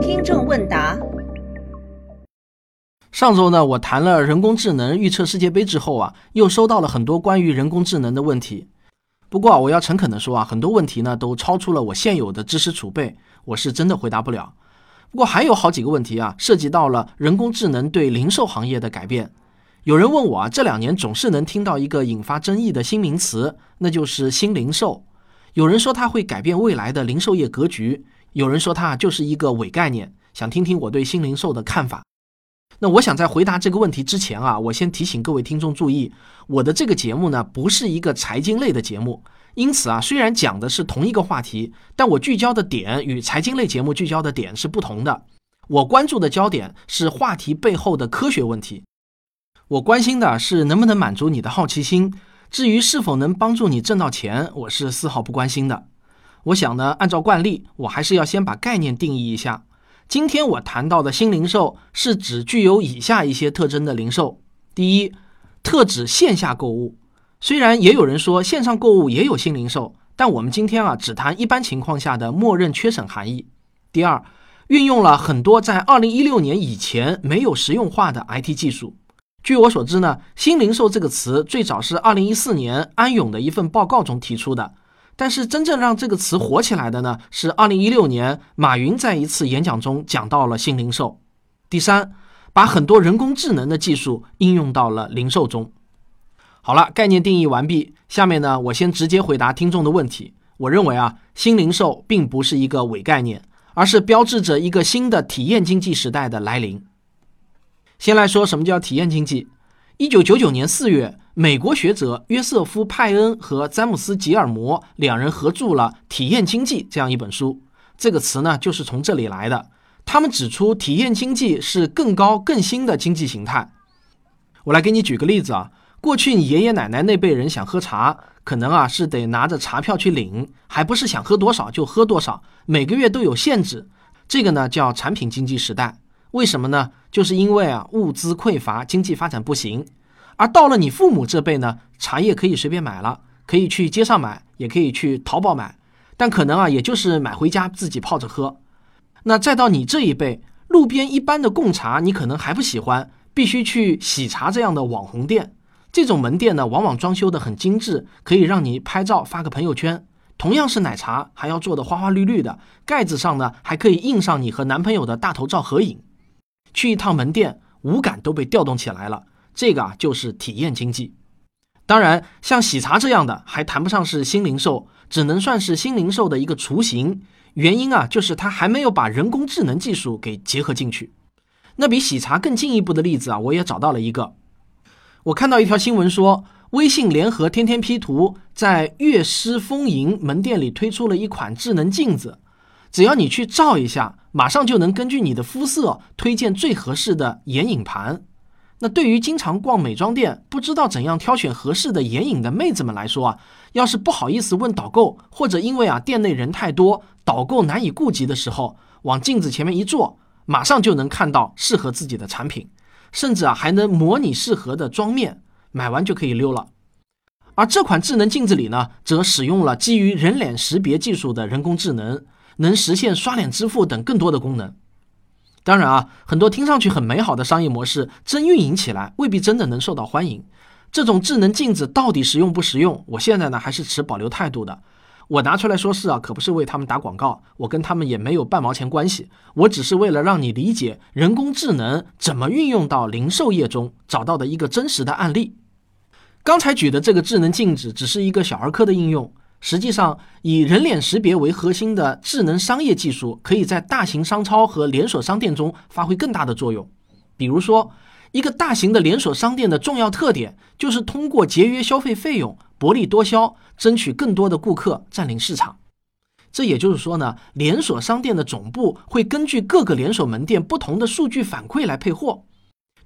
听众问答：上周呢，我谈了人工智能预测世界杯之后啊，又收到了很多关于人工智能的问题。不过啊，我要诚恳的说啊，很多问题呢都超出了我现有的知识储备，我是真的回答不了。不过还有好几个问题啊，涉及到了人工智能对零售行业的改变。有人问我啊，这两年总是能听到一个引发争议的新名词，那就是新零售。有人说它会改变未来的零售业格局，有人说它就是一个伪概念。想听听我对新零售的看法。那我想在回答这个问题之前啊，我先提醒各位听众注意，我的这个节目呢不是一个财经类的节目，因此啊，虽然讲的是同一个话题，但我聚焦的点与财经类节目聚焦的点是不同的。我关注的焦点是话题背后的科学问题，我关心的是能不能满足你的好奇心。至于是否能帮助你挣到钱，我是丝毫不关心的。我想呢，按照惯例，我还是要先把概念定义一下。今天我谈到的新零售是指具有以下一些特征的零售：第一，特指线下购物。虽然也有人说线上购物也有新零售，但我们今天啊只谈一般情况下的默认缺省含义。第二，运用了很多在2016年以前没有实用化的 IT 技术。据我所知呢，新零售这个词最早是2014年安永的一份报告中提出的。但是真正让这个词火起来的呢，是二零一六年马云在一次演讲中讲到了新零售。第三，把很多人工智能的技术应用到了零售中。好了，概念定义完毕，下面呢，我先直接回答听众的问题。我认为啊，新零售并不是一个伪概念，而是标志着一个新的体验经济时代的来临。先来说什么叫体验经济。一九九九年四月。美国学者约瑟夫·派恩和詹姆斯·吉尔摩两人合著了《体验经济》这样一本书，这个词呢就是从这里来的。他们指出，体验经济是更高、更新的经济形态。我来给你举个例子啊，过去你爷爷奶奶那辈人想喝茶，可能啊是得拿着茶票去领，还不是想喝多少就喝多少，每个月都有限制。这个呢叫产品经济时代。为什么呢？就是因为啊物资匮乏，经济发展不行。而到了你父母这辈呢，茶叶可以随便买了，可以去街上买，也可以去淘宝买，但可能啊，也就是买回家自己泡着喝。那再到你这一辈，路边一般的贡茶你可能还不喜欢，必须去喜茶这样的网红店。这种门店呢，往往装修的很精致，可以让你拍照发个朋友圈。同样是奶茶，还要做的花花绿绿的，盖子上呢还可以印上你和男朋友的大头照合影。去一趟门店，五感都被调动起来了。这个啊就是体验经济，当然像喜茶这样的还谈不上是新零售，只能算是新零售的一个雏形。原因啊就是它还没有把人工智能技术给结合进去。那比喜茶更进一步的例子啊，我也找到了一个。我看到一条新闻说，微信联合天天 P 图在悦诗风吟门店里推出了一款智能镜子，只要你去照一下，马上就能根据你的肤色推荐最合适的眼影盘。那对于经常逛美妆店不知道怎样挑选合适的眼影的妹子们来说啊，要是不好意思问导购，或者因为啊店内人太多，导购难以顾及的时候，往镜子前面一坐，马上就能看到适合自己的产品，甚至啊还能模拟适合的妆面，买完就可以溜了。而这款智能镜子里呢，则使用了基于人脸识别技术的人工智能，能实现刷脸支付等更多的功能。当然啊，很多听上去很美好的商业模式，真运营起来未必真的能受到欢迎。这种智能镜子到底实用不实用？我现在呢还是持保留态度的。我拿出来说事啊，可不是为他们打广告，我跟他们也没有半毛钱关系。我只是为了让你理解人工智能怎么运用到零售业中，找到的一个真实的案例。刚才举的这个智能镜子只是一个小儿科的应用。实际上，以人脸识别为核心的智能商业技术，可以在大型商超和连锁商店中发挥更大的作用。比如说，一个大型的连锁商店的重要特点就是通过节约消费费用、薄利多销，争取更多的顾客，占领市场。这也就是说呢，连锁商店的总部会根据各个连锁门店不同的数据反馈来配货。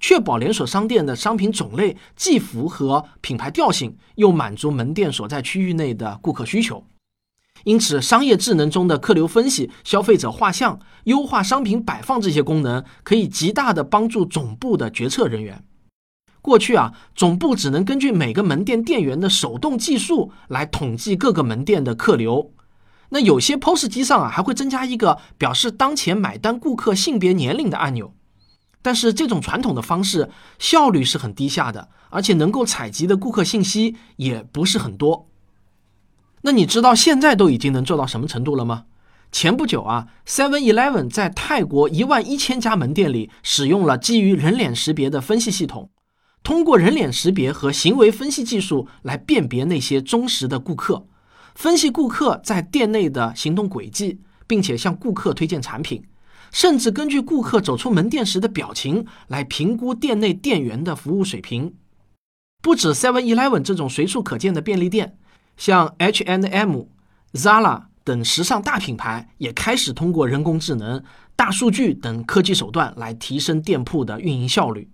确保连锁商店的商品种类既符合品牌调性，又满足门店所在区域内的顾客需求。因此，商业智能中的客流分析、消费者画像、优化商品摆放这些功能，可以极大的帮助总部的决策人员。过去啊，总部只能根据每个门店店员的手动计数来统计各个门店的客流。那有些 POS 机上啊，还会增加一个表示当前买单顾客性别年龄的按钮。但是这种传统的方式效率是很低下的，而且能够采集的顾客信息也不是很多。那你知道现在都已经能做到什么程度了吗？前不久啊，Seven Eleven 在泰国一万一千家门店里使用了基于人脸识别的分析系统，通过人脸识别和行为分析技术来辨别那些忠实的顾客。分析顾客在店内的行动轨迹，并且向顾客推荐产品，甚至根据顾客走出门店时的表情来评估店内店员的服务水平。不止 Seven Eleven 这种随处可见的便利店，像 H&M、Zara 等时尚大品牌也开始通过人工智能、大数据等科技手段来提升店铺的运营效率。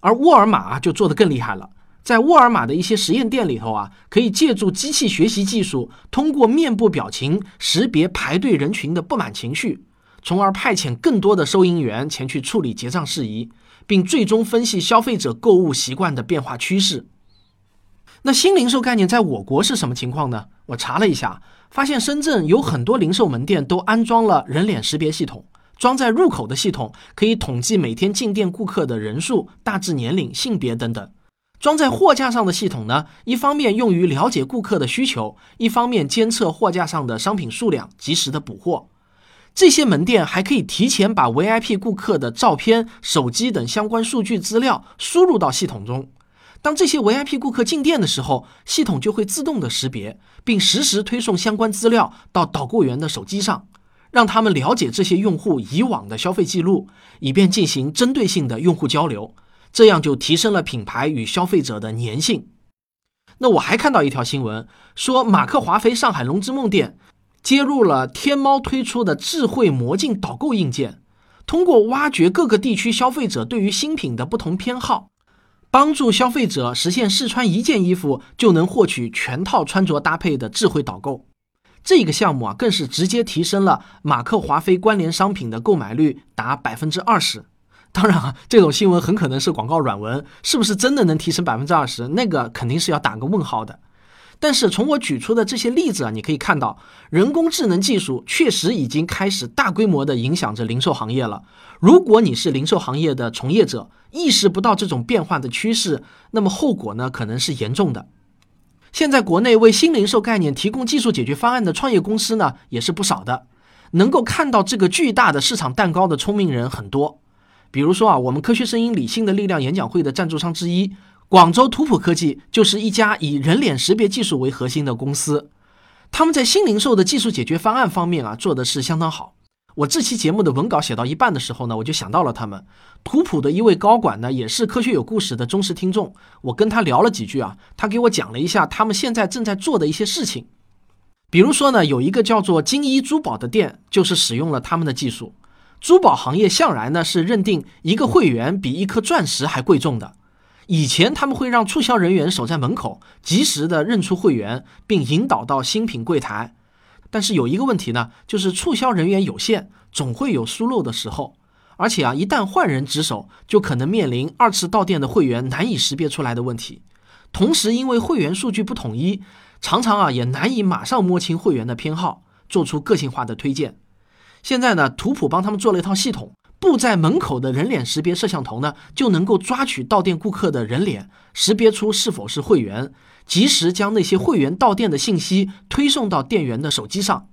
而沃尔玛就做得更厉害了。在沃尔玛的一些实验店里头啊，可以借助机器学习技术，通过面部表情识别排队人群的不满情绪，从而派遣更多的收银员前去处理结账事宜，并最终分析消费者购物习惯的变化趋势。那新零售概念在我国是什么情况呢？我查了一下，发现深圳有很多零售门店都安装了人脸识别系统，装在入口的系统可以统计每天进店顾客的人数、大致年龄、性别等等。装在货架上的系统呢，一方面用于了解顾客的需求，一方面监测货架上的商品数量，及时的补货。这些门店还可以提前把 VIP 顾客的照片、手机等相关数据资料输入到系统中。当这些 VIP 顾客进店的时候，系统就会自动的识别，并实时推送相关资料到导购员的手机上，让他们了解这些用户以往的消费记录，以便进行针对性的用户交流。这样就提升了品牌与消费者的粘性。那我还看到一条新闻，说马克华菲上海龙之梦店接入了天猫推出的智慧魔镜导购硬件，通过挖掘各个地区消费者对于新品的不同偏好，帮助消费者实现试穿一件衣服就能获取全套穿着搭配的智慧导购。这个项目啊，更是直接提升了马克华菲关联商品的购买率达百分之二十。当然啊，这种新闻很可能是广告软文，是不是真的能提升百分之二十？那个肯定是要打个问号的。但是从我举出的这些例子啊，你可以看到，人工智能技术确实已经开始大规模地影响着零售行业了。如果你是零售行业的从业者，意识不到这种变化的趋势，那么后果呢，可能是严重的。现在国内为新零售概念提供技术解决方案的创业公司呢，也是不少的。能够看到这个巨大的市场蛋糕的聪明人很多。比如说啊，我们科学声音理性的力量演讲会的赞助商之一，广州图谱科技就是一家以人脸识别技术为核心的公司。他们在新零售的技术解决方案方面啊，做的是相当好。我这期节目的文稿写到一半的时候呢，我就想到了他们。图谱的一位高管呢，也是科学有故事的忠实听众。我跟他聊了几句啊，他给我讲了一下他们现在正在做的一些事情。比如说呢，有一个叫做金一珠宝的店，就是使用了他们的技术。珠宝行业向来呢是认定一个会员比一颗钻石还贵重的。以前他们会让促销人员守在门口，及时的认出会员，并引导到新品柜台。但是有一个问题呢，就是促销人员有限，总会有疏漏的时候。而且啊，一旦换人值守，就可能面临二次到店的会员难以识别出来的问题。同时，因为会员数据不统一，常常啊也难以马上摸清会员的偏好，做出个性化的推荐。现在呢，图谱帮他们做了一套系统，布在门口的人脸识别摄像头呢，就能够抓取到店顾客的人脸，识别出是否是会员，及时将那些会员到店的信息推送到店员的手机上。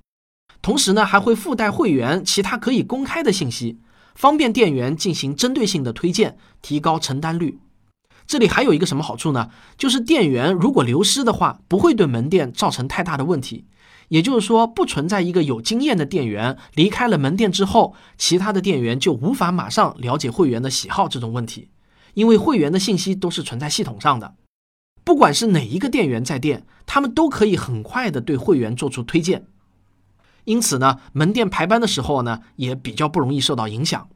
同时呢，还会附带会员其他可以公开的信息，方便店员进行针对性的推荐，提高成单率。这里还有一个什么好处呢？就是店员如果流失的话，不会对门店造成太大的问题。也就是说，不存在一个有经验的店员离开了门店之后，其他的店员就无法马上了解会员的喜好这种问题，因为会员的信息都是存在系统上的。不管是哪一个店员在店，他们都可以很快的对会员做出推荐。因此呢，门店排班的时候呢，也比较不容易受到影响。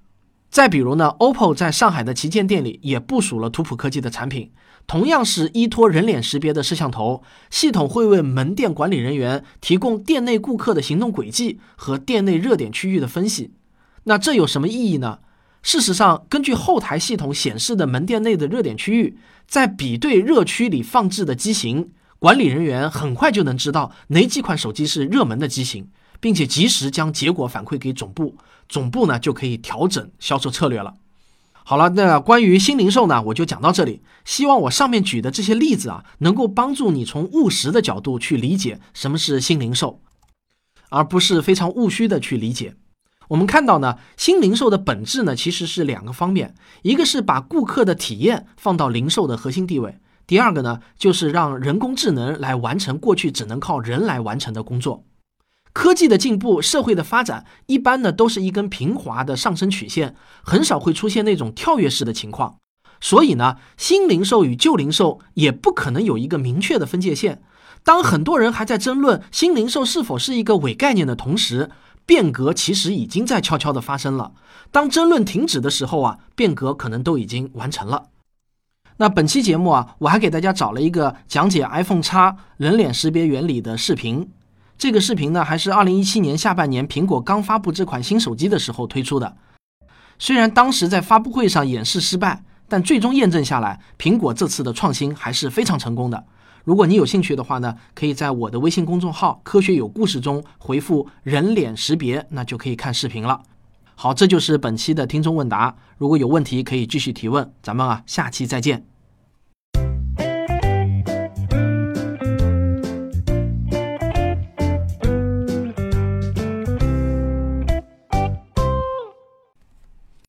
再比如呢，OPPO 在上海的旗舰店里也部署了图谱科技的产品。同样是依托人脸识别的摄像头系统，会为门店管理人员提供店内顾客的行动轨迹和店内热点区域的分析。那这有什么意义呢？事实上，根据后台系统显示的门店内的热点区域，在比对热区里放置的机型，管理人员很快就能知道哪几款手机是热门的机型，并且及时将结果反馈给总部，总部呢就可以调整销售策略了。好了，那关于新零售呢，我就讲到这里。希望我上面举的这些例子啊，能够帮助你从务实的角度去理解什么是新零售，而不是非常务虚的去理解。我们看到呢，新零售的本质呢，其实是两个方面，一个是把顾客的体验放到零售的核心地位，第二个呢，就是让人工智能来完成过去只能靠人来完成的工作。科技的进步，社会的发展，一般呢都是一根平滑的上升曲线，很少会出现那种跳跃式的情况。所以呢，新零售与旧零售也不可能有一个明确的分界线。当很多人还在争论新零售是否是一个伪概念的同时，变革其实已经在悄悄的发生了。当争论停止的时候啊，变革可能都已经完成了。那本期节目啊，我还给大家找了一个讲解 iPhone X 人脸识别原理的视频。这个视频呢，还是二零一七年下半年苹果刚发布这款新手机的时候推出的。虽然当时在发布会上演示失败，但最终验证下来，苹果这次的创新还是非常成功的。如果你有兴趣的话呢，可以在我的微信公众号“科学有故事”中回复“人脸识别”，那就可以看视频了。好，这就是本期的听众问答。如果有问题，可以继续提问。咱们啊，下期再见。